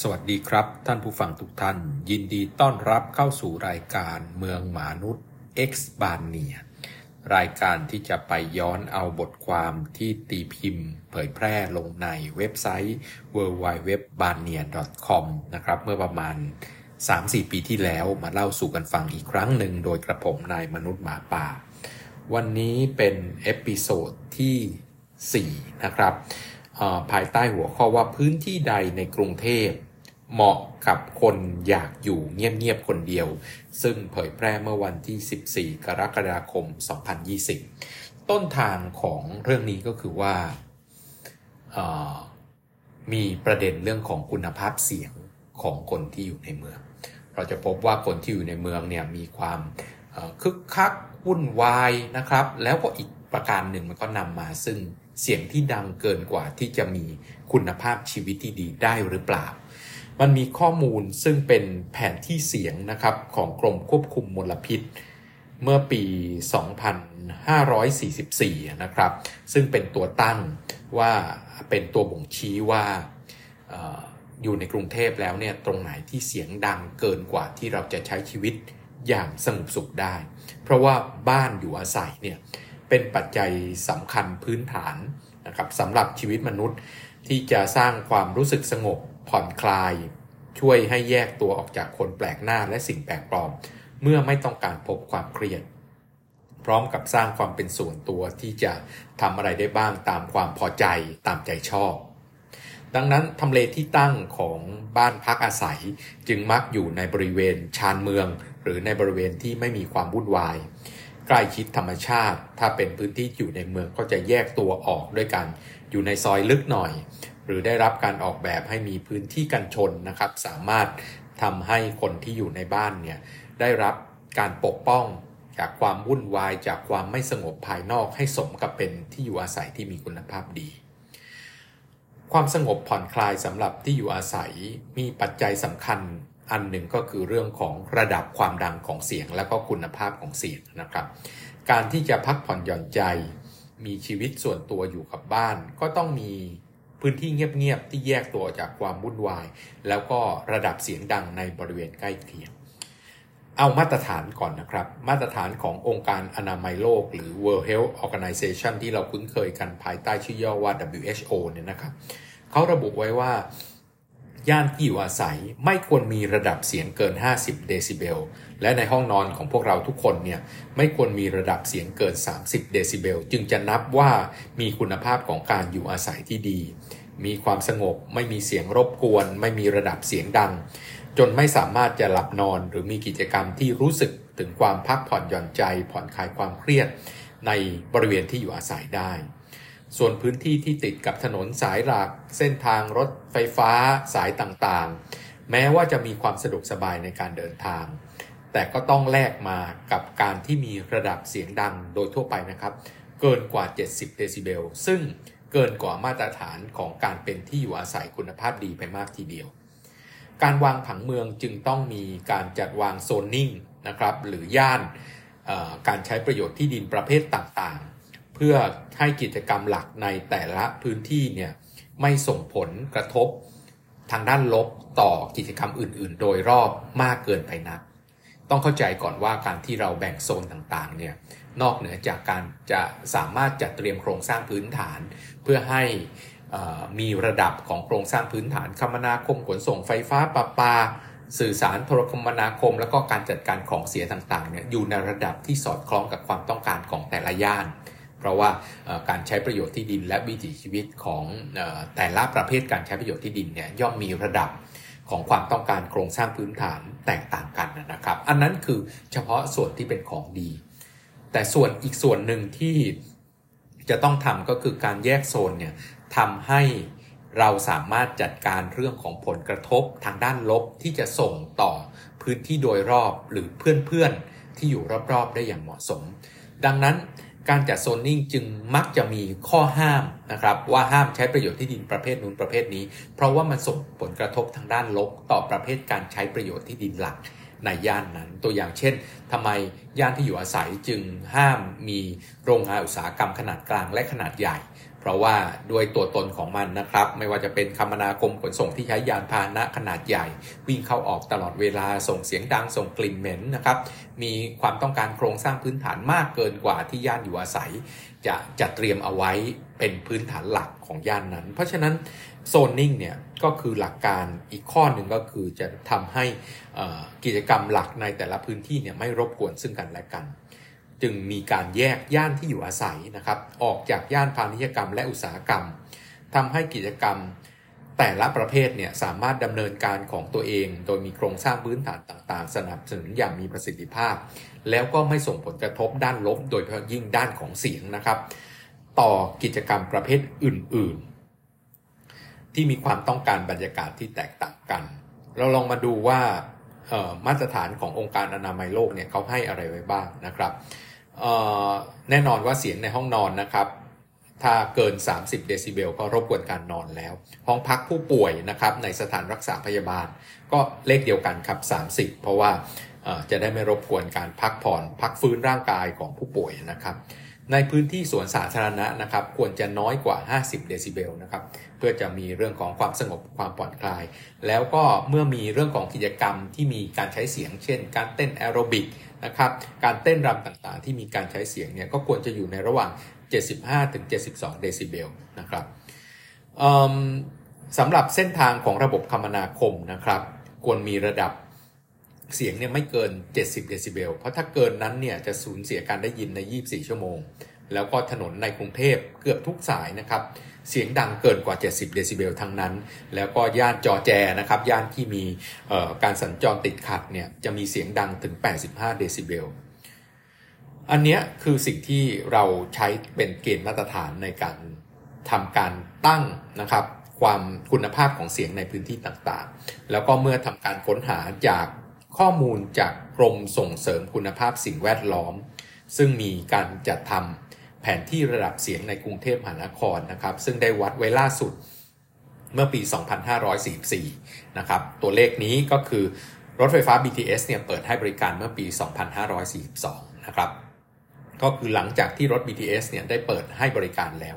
สวัสดีครับ ท่านผู้ฟังทุกท่าน ยินดีต้อนรับเข้าสู่รายการเมืองมนุษย์ X Baania รายการที่จะไปย้อนเอาบทความที่ตีพิมพ์ เผยแพร่ลงในเว็บไซต์ w w w b a n i a c o m นะครับ เมื่อประมาณ 3-4 ปีที่แล้วมาเล่าสู่กันฟังอีกครั้งหนึ่งโดยกระผมนายมนุษย์หมาป่า วันนี้เป็น episode ที่ 4 นะครับ ภายใต้หัวข้อว่าพื้นที่ใดในกรุงเทพ เหมาะกับคนอยากอยู่เงียบๆคนเดียว ซึ่งเผยแพร่เมื่อวันที่ 14 กรกฎาคม 2020 ต้นทางของเรื่องนี้ก็คือว่ามีประเด็นเรื่องของคุณภาพเสียงของคนที่อยู่ในเมือง เราจะพบว่าคนที่อยู่ในเมืองเนี่ยมีความคึกคักวุ่นวายนะครับ แล้วก็อีกประการหนึ่งมันก็นำมาซึ่ง เสียงที่ดังเกินกว่าที่จะมีคุณภาพชีวิตที่ดีได้หรือเปล่า มันมีข้อมูลซึ่งเป็นแผนที่เสียงนะครับของกรมควบคุมมลพิษ เมื่อปี 2544 นะครับ ซึ่งเป็นตัวตั้งว่าเป็นตัวบ่งชี้ว่าอยู่ในกรุงเทพแล้วเนี่ยตรงไหนที่เสียงดังเกินกว่าที่เราจะใช้ชีวิตอย่างสงบสุขได้ เพราะว่าบ้านอยู่อาศัยเนี่ย เป็นปัจจัยสำคัญพื้นฐานนะครับสำหรับชีวิตมนุษย์ที่จะสร้างความรู้สึกสงบผ่อนคลาย ช่วยให้แยกตัวออกจากคนแปลกหน้าและสิ่งแปลกปลอม เมื่อไม่ต้องการพบความเครียด พร้อมกับสร้างความเป็นส่วนตัวที่จะทำอะไรได้บ้างตามความพอใจตามใจชอบ ดังนั้นทำเลที่ตั้งของบ้านพักอาศัย จึงมักอยู่ในบริเวณชานเมือง หรือในบริเวณที่ไม่มีความวุ่นวาย ใกล้ชิดธรรมชาติ ถ้าเป็นพื้นที่อยู่ในเมืองก็จะแยกตัวออกด้วยกัน อยู่ในซอยลึกหน่อย หรือได้รับการออกแบบให้มีพื้นที่กันชนนะครับ สามารถทำให้คนที่อยู่ในบ้านเนี่ยได้รับการปกป้องจากความวุ่นวายจากความไม่สงบภายนอกให้สมกับเป็นที่อยู่อาศัยที่มีคุณภาพดี ความสงบผ่อนคลายสำหรับที่อยู่อาศัยมีปัจจัยสำคัญ อันหนึ่งก็คือเรื่องของระดับความดังของเสียง และก็คุณภาพของเสียงนะครับ การที่จะพักผ่อนหย่อนใจ มีชีวิตส่วนตัวอยู่กับบ้าน ก็ต้องมีพื้นที่เงียบๆที่แยกตัวจากความวุ่นวาย แล้วก็ระดับเสียงดังในบริเวณใกล้เคียงเอามาตรฐานก่อนนะครับ มาตรฐานขององค์การอนามัยโลก หรือ World Health Organization ที่เราคุ้นเคยกันภายใต้ชื่อย่อว่า WHO เนี่ยนะครับเขาระบุไว้ว่า ย่านที่อยู่อาศัยไม่ควรมีระดับเสียงเกิน 50 เดซิเบล และในห้องนอนของพวกเราทุกคนเนี่ยไม่ควรมีระดับเสียงเกิน 30 เดซิเบล จึงจะนับว่ามีคุณภาพของการอยู่อาศัยที่ดี มีความสงบ ไม่มีเสียงรบกวน ไม่มีระดับเสียงดัง จนไม่สามารถจะหลับนอนหรือมีกิจกรรมที่รู้สึกถึงความพักผ่อนหย่อนใจ ผ่อนคลายความเครียด ในบริเวณที่อยู่อาศัยได้ ส่วนพื้นที่ที่ติดกับถนนสายหลัก เส้นทางรถไฟฟ้าสายต่างๆ แม้ว่าจะมีความสะดวกสบายในการเดินทาง แต่ก็ต้องแลกมากับการที่มีระดับเสียงดังโดยทั่วไปนะครับ เกินกว่า 70 เดซิเบล ซึ่งเกินกว่ามาตรฐานของการเป็นที่อยู่อาศัยคุณภาพดีไปมากทีเดียว การวางผังเมืองจึงต้องมีการจัดวางโซนนิ่งนะครับ หรือย่านการใช้ประโยชน์ที่ดินประเภทต่างๆ เพื่อให้กิจกรรมหลักในแต่ละพื้นที่เนี่ยไม่ส่งผลกระทบทางด้านลบต่อกิจกรรมอื่น ๆ โดยรอบมากเกินไปนัก ต้องเข้าใจก่อนว่าการที่เราแบ่งโซนต่างๆเนี่ยนอกเหนือจากการจะสามารถจัดเตรียมโครงสร้างพื้นฐาน เพื่อให้มีระดับของโครงสร้างพื้นฐานคมนาคมขนส่งไฟฟ้าประปา สื่อสารโทรคมนาคม แล้วก็การจัดการของเสียต่างๆเนี่ยอยู่ในระดับที่สอดคล้องกับความต้องการของแต่ละย่าน เพราะว่าการใช้ประโยชน์ที่ดินและวิถีชีวิตของแต่ละประเภทการใช้ประโยชน์ที่ดินเนี่ยย่อมมีระดับของความต้องการโครงสร้างพื้นฐานแตกต่างกันนะครับ อันนั้นคือเฉพาะส่วนที่เป็นของดี แต่ส่วนอีกส่วนหนึ่งที่จะต้องทำก็คือการแยกโซนเนี่ยทำให้เราสามารถจัดการเรื่องของผลกระทบทางด้านลบที่จะส่งต่อพื้นที่โดยรอบหรือเพื่อนๆที่อยู่รอบๆได้อย่างเหมาะสม ดังนั้น การจัดโซนนิ่งจึงมักจะมีข้อห้ามนะครับว่าห้ามใช้ประโยชน์ที่ดินประเภทนู้นประเภทนี้ เพราะว่ามันส่งผลกระทบทางด้านลบต่อประเภทการใช้ประโยชน์ที่ดินหลักในย่านนั้น ตัวอย่างเช่นทำไมย่านที่อยู่อาศัยจึงห้ามมีโรงงานอุตสาหกรรมขนาดกลางและขนาดใหญ่ เพราะว่าด้วยตัวตนของมันนะครับ ไม่ว่าจะเป็นคมนาคมขนส่งที่ใช้ยานพาหนะขนาดใหญ่ วิ่งเข้าออกตลอดเวลาส่งเสียงดังส่งกลิ่นเหม็นนะครับ มีความต้องการโครงสร้างพื้นฐานมากเกินกว่าที่ย่านอยู่อาศัย จะจัดเตรียมเอาไว้เป็นพื้นฐานหลักของย่านนั้น เพราะฉะนั้นโซนนิ่งเนี่ยก็คือหลักการอีกข้อหนึ่งก็คือจะทำให้กิจกรรมหลักในแต่ละพื้นที่เนี่ยไม่รบกวนซึ่งกันและกัน จึงมีการแยกย่านที่อยู่อาศัยนะครับ ออกจากย่านพาณิชยกรรมและอุตสาหกรรมทำให้กิจกรรมแต่ละประเภทเนี่ยสามารถดำเนินการของตัวเอง โดยมีโครงสร้างพื้นฐานต่างๆ สนับสนุนอย่างมีประสิทธิภาพ แล้วก็ไม่ส่งผลกระทบด้านลบ โดยเฉพาะยิ่งด้านของเสียงนะครับ ต่อกิจกรรมประเภทอื่น ๆ ที่มีความต้องการบรรยากาศที่แตกต่างกัน เราลองมาดูว่า มาตรฐานขององค์การอนามัยโลกเนี่ยเขาให้อะไรไว้บ้างนะครับแน่นอนว่าเสียงในห้องนอนนะครับ ถ้าเกิน 30 เดซิเบลก็รบกวนการนอนแล้ว ห้องพักผู้ป่วยนะครับในสถานรักษาพยาบาล ก็เลขเดียวกันครับ 30 เพราะว่าจะได้ไม่รบกวนการพักผ่อน พักฟื้นร่างกายของผู้ป่วยนะครับ ในพื้นที่สวนสาธารณะนะครับควรจะน้อยกว่า 50 เดซิเบลนะครับเพื่อจะมีเรื่องของความสงบความผ่อนคลาย แล้วก็เมื่อมีเรื่องของกิจกรรมที่มีการใช้เสียง เช่น การเต้นแอโรบิกนะครับการเต้นรำต่างๆ ที่มีการใช้เสียงเนี่ยก็ควรจะอยู่ในระหว่าง 75-72 เดซิเบลนะครับสำหรับเส้นทางของระบบคมนาคมนะครับควรมีระดับ เสียงเนี่ยไม่เกิน 70 เดซิเบล เพราะถ้าเกินนั้นเนี่ยจะสูญเสียการได้ยินใน 24 ชั่วโมง แล้วก็ถนนในกรุงเทพเกือบทุกสายนะครับ เสียงดังเกินกว่า 70 เดซิเบลทั้งนั้น แล้วก็ย่านจอแจนะครับ ย่านที่มีการสัญจรติดขัดเนี่ยจะมีเสียงดังถึง 85 เดซิเบล อันนี้คือสิ่งที่เราใช้เป็นเกณฑ์มาตรฐานในการทำการตั้งนะครับความคุณภาพของเสียงในพื้นที่ต่างๆ แล้วก็เมื่อทำการค้นหาจาก ข้อมูลจากกรมส่งเสริมคุณภาพสิ่งแวดล้อม ซึ่งมีการจัดทำแผนที่ระดับเสียงในกรุงเทพมหานครนะครับ ซึ่งได้วัดไว้ล่าสุดเมื่อปี 2544 นะครับ ตัวเลขนี้ก็คือรถไฟฟ้า BTS เนี่ยเปิดให้บริการเมื่อปี 2542 นะครับ ก็คือหลังจากที่รถ BTS เนี่ยได้เปิดให้บริการแล้ว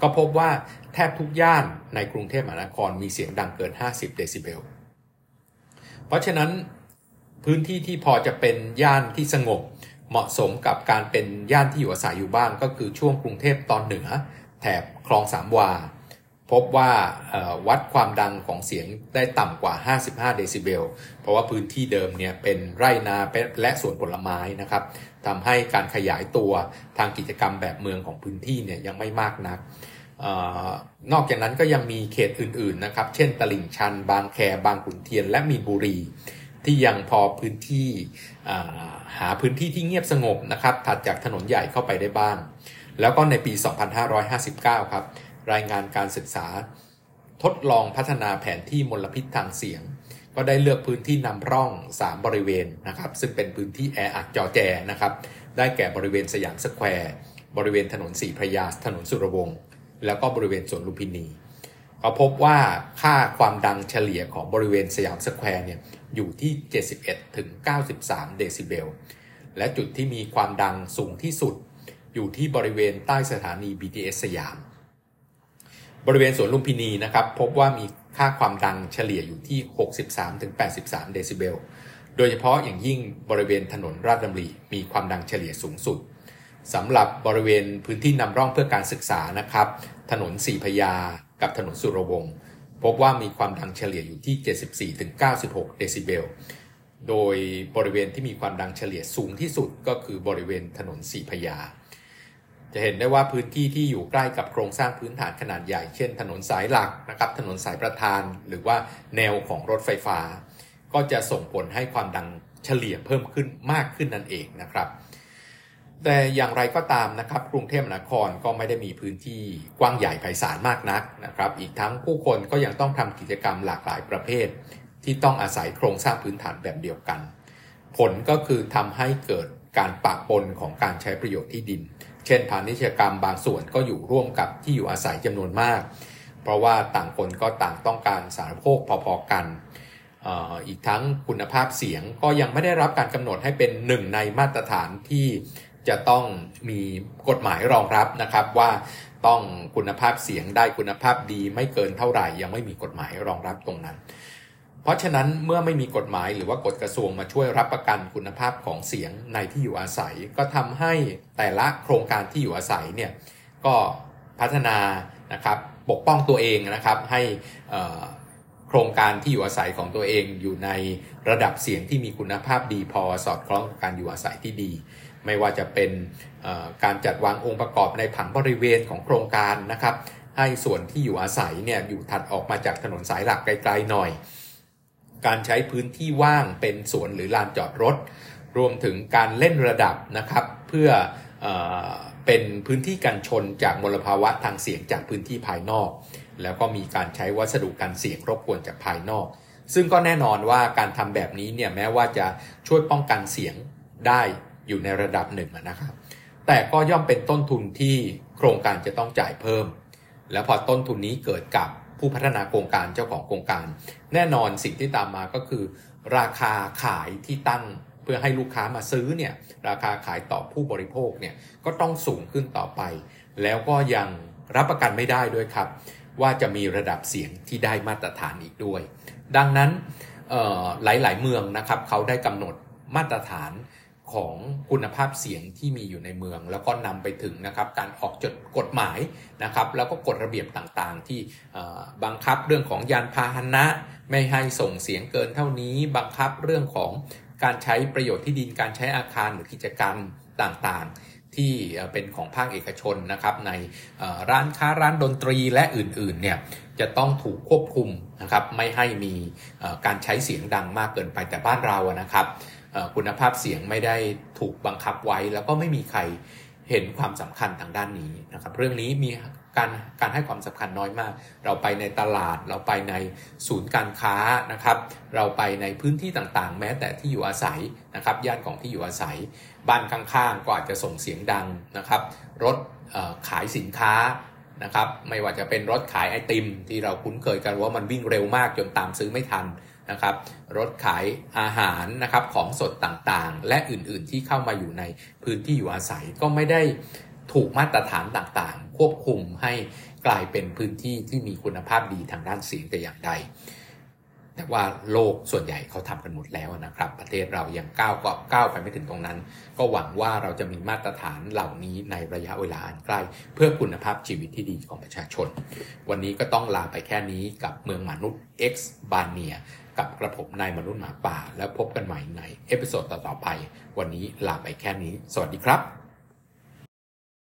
ก็พบว่าแทบทุกย่านในกรุงเทพมหานครมีเสียงดังเกิน 50 เดซิเบล เพราะฉะนั้น พื้นที่ที่พอจะเป็นย่านที่สงบ เหมาะสมกับการเป็นย่านที่อยู่อาศัยอยู่บ้างก็คือช่วงกรุงเทพตอนเหนือ แถบคลองสามวา พบว่าวัดความดังของเสียงได้ต่ำกว่า 55 เดซิเบล เพราะว่าพื้นที่เดิมเนี่ยเป็นไร่นาและสวนผลไม้นะครับทำให้การขยายตัวทางกิจกรรมแบบเมืองของพื้นที่เนี่ยยังไม่มากนักออนอกจากนั้นก็ยังมีเขตอื่นๆนะครับ เช่น ตลิ่งชัน บางแค บางขุนเทียน และมีนบุรี ที่ยังพอพื้นที่หาพื้นที่ที่เงียบสงบนะครับถัดจากถนนใหญ่เข้าไปได้บ้าง แล้วก็ในปี 2559 ครับ รายงานการศึกษา ทดลองพัฒนาแผนที่มลพิษทางเสียง ก็ได้เลือกพื้นที่นำร่อง 3 บริเวณนะครับ ซึ่งเป็นพื้นที่แออัดจอแจนะครับ ได้แก่บริเวณสยามสแควร์บริเวณถนนสีพระยาถนนสุรวงศ์แล้วก็บริเวณสวนลุมพินีก็พบว่าค่าความดังเฉลี่ยของบริเวณสยามสแควร์เนี่ย อยู่ที่ 71ถึง93 เดซิเบล และจุดที่มีความดังสูงที่สุด อยู่ที่บริเวณใต้สถานี BTS สยาม บริเวณสวนลุมพินีนะครับ พบว่ามีค่าความดังเฉลี่ยอยู่ที่ 63ถึง83 เดซิเบล โดยเฉพาะอย่างยิ่งบริเวณถนนราชดำริมีความดังเฉลี่ยสูงสุดสำหรับบริเวณพื้นที่นำร่องเพื่อการศึกษานะครับ ถนนสีพยา กับถนนสุรวงศ์ พบว่ามีความดังเฉลี่ยอยู่ที่ 74-96 เดซิเบล โดยบริเวณที่มีความดังเฉลี่ยสูงที่สุดก็คือบริเวณถนนสีพยา จะเห็นได้ว่าพื้นที่ที่อยู่ใกล้กับโครงสร้างพื้นฐานขนาดใหญ่ เช่น ถนนสายหลักนะครับถนนสายประธาน หรือว่าแนวของรถไฟฟ้า ก็จะส่งผลให้ความดังเฉลี่ยเพิ่มขึ้นมากขึ้นนั่นเองนะครับ แต่อย่างไรก็ตามนะครับกรุงเทพมหานครก็ไม่ได้มีพื้นที่กว้างใหญ่ไพศาลมากนักนะครับอีกทั้งผู้คนก็ยังต้องทำกิจกรรมหลากหลายประเภท ที่ต้องอาศัยโครงสร้างพื้นฐานแบบเดียวกัน ผลก็คือทำให้เกิดการปะปนของการใช้ประโยชน์ที่ดิน เช่นพาณิชยกรรมบางส่วนก็อยู่ร่วมกับที่อยู่อาศัยจำนวนมาก เพราะว่าต่างคนก็ต่างต้องการสารโภคพอๆกันอีกทั้งคุณภาพเสียงก็ยังไม่ได้รับการกำหนดให้เป็นหนึ่งในมาตรฐานที่ จะต้องมีกฎหมายรองรับนะครับว่าต้องคุณภาพเสียงได้คุณภาพดีไม่เกินเท่าไหร่ ยังไม่มีกฎหมายรองรับตรงนั้น เพราะฉะนั้นเมื่อไม่มีกฎหมายหรือว่ากฎกระทรวงมาช่วยรับประกันคุณภาพของเสียงในที่อยู่อาศัย ก็ทำให้แต่ละโครงการที่อยู่อาศัยเนี่ยก็พัฒนานะครับปกป้องตัวเองนะครับให้โครงการที่อยู่อาศัยของตัวเองอยู่ในระดับเสียงที่มีคุณภาพดีพอสอดคล้องกับการอยู่อาศัยที่ดี ไม่ว่าจะเป็นการจัดวางองค์ประกอบในผังบริเวณของโครงการนะครับ ให้ส่วนที่อยู่อาศัยเนี่ยอยู่ถัดออกมาจากถนนสายหลักไกลๆหน่อย การใช้พื้นที่ว่างเป็นสวนหรือลานจอดรถ รวมถึงการเล่นระดับนะครับ เพื่ออเป็นพื้นที่กันชนจากมลภาวะทางเสียงจากพื้นที่ภายนอก แล้วก็มีการใช้วัสดุกันเสียงรบกวนจากภายนอก ซึ่งก็แน่นอนว่าการทำแบบนี้เนี่ยแม้ว่าจะช่วยป้องกันเสียงได้ อยู่ในระดับหนึ่งนะครับ แต่ก็ย่อมเป็นต้นทุนที่โครงการจะต้องจ่ายเพิ่ม แล้วพอต้นทุนนี้เกิดกับผู้พัฒนาโครงการเจ้าของโครงการ แน่นอนสิ่งที่ตามมาก็คือ ราคาขายที่ตั้งเพื่อให้ลูกค้ามาซื้อเนี่ยราคาขายต่อผู้บริโภคเนี่ยก็ต้องสูงขึ้นต่อไป แล้วก็ยังรับประกันไม่ได้ด้วยครับ ว่าจะมีระดับเสียงที่ได้มาตรฐานอีกด้วย ดังนั้นหลายๆเมืองนะครับเขาได้กำหนดมาตรฐาน ของคุณภาพเสียงที่มีอยู่ในเมือง แล้วก็นำไปถึงนะครับการออกจดกฎหมายนะครับ แล้วก็กฎระเบียบต่างๆ ที่บังคับเรื่องของยานพาหนะ ไม่ให้ส่งเสียงเกินเท่านี้ บังคับเรื่องของการใช้ประโยชน์ที่ดินการใช้อาคารหรือกิจกรรมต่างๆ ที่เป็นของภาคเอกชนนะครับ ในร้านค้าร้านดนตรีและอื่นๆเนี่ยจะต้องถูกควบคุมนะครับไม่ให้มีการใช้เสียงดังมากเกินไปแต่บ้านเรานะครับ คุณภาพเสียงไม่ได้ถูกบังคับไว้ แล้วก็ไม่มีใครเห็นความสำคัญทางด้านนี้นะครับ เรื่องนี้มีการการให้ความสำคัญน้อยมาก เราไปในตลาด เราไปในศูนย์การค้านะครับ เราไปในพื้นที่ต่างๆ แม้แต่ที่อยู่อาศัยนะครับ ย่านของที่อยู่อาศัย บ้านข้างๆ ก็อาจจะส่งเสียงดังนะครับ รถขายสินค้านะครับ ไม่ว่าจะเป็นรถขายไอติม ที่เราคุ้นเคยกันว่ามันวิ่งเร็วมากจนตามซื้อไม่ทัน นะครับรถขายอาหารนะครับของสดต่างๆ และอื่นๆที่เข้ามาอยู่ในพื้นที่อยู่อาศัยก็ไม่ได้ถูกมาตรฐานต่างๆ ควบคุมให้กลายเป็นพื้นที่ที่มีคุณภาพดีทางด้านเสียงแต่อย่างใด แต่ว่าโลกส่วนใหญ่เขาทำกันหมดแล้วนะครับ ประเทศเรายังก้าวก็ก้าวไปไม่ถึงตรงนั้น ก็หวังว่าเราจะมีมาตรฐานเหล่านี้ในระยะเวลาอันใกล้ เพื่อคุณภาพชีวิตที่ดีของประชาชน วันนี้ก็ต้องลาไปแค่นี้กับเมืองมนุษย์ X Baania กับกระผมนายมนุษย์หมาป่า แล้วพบกันใหม่ใน episode ต่อๆไป วันนี้ลาไปแค่นี้ สวัสดีครับ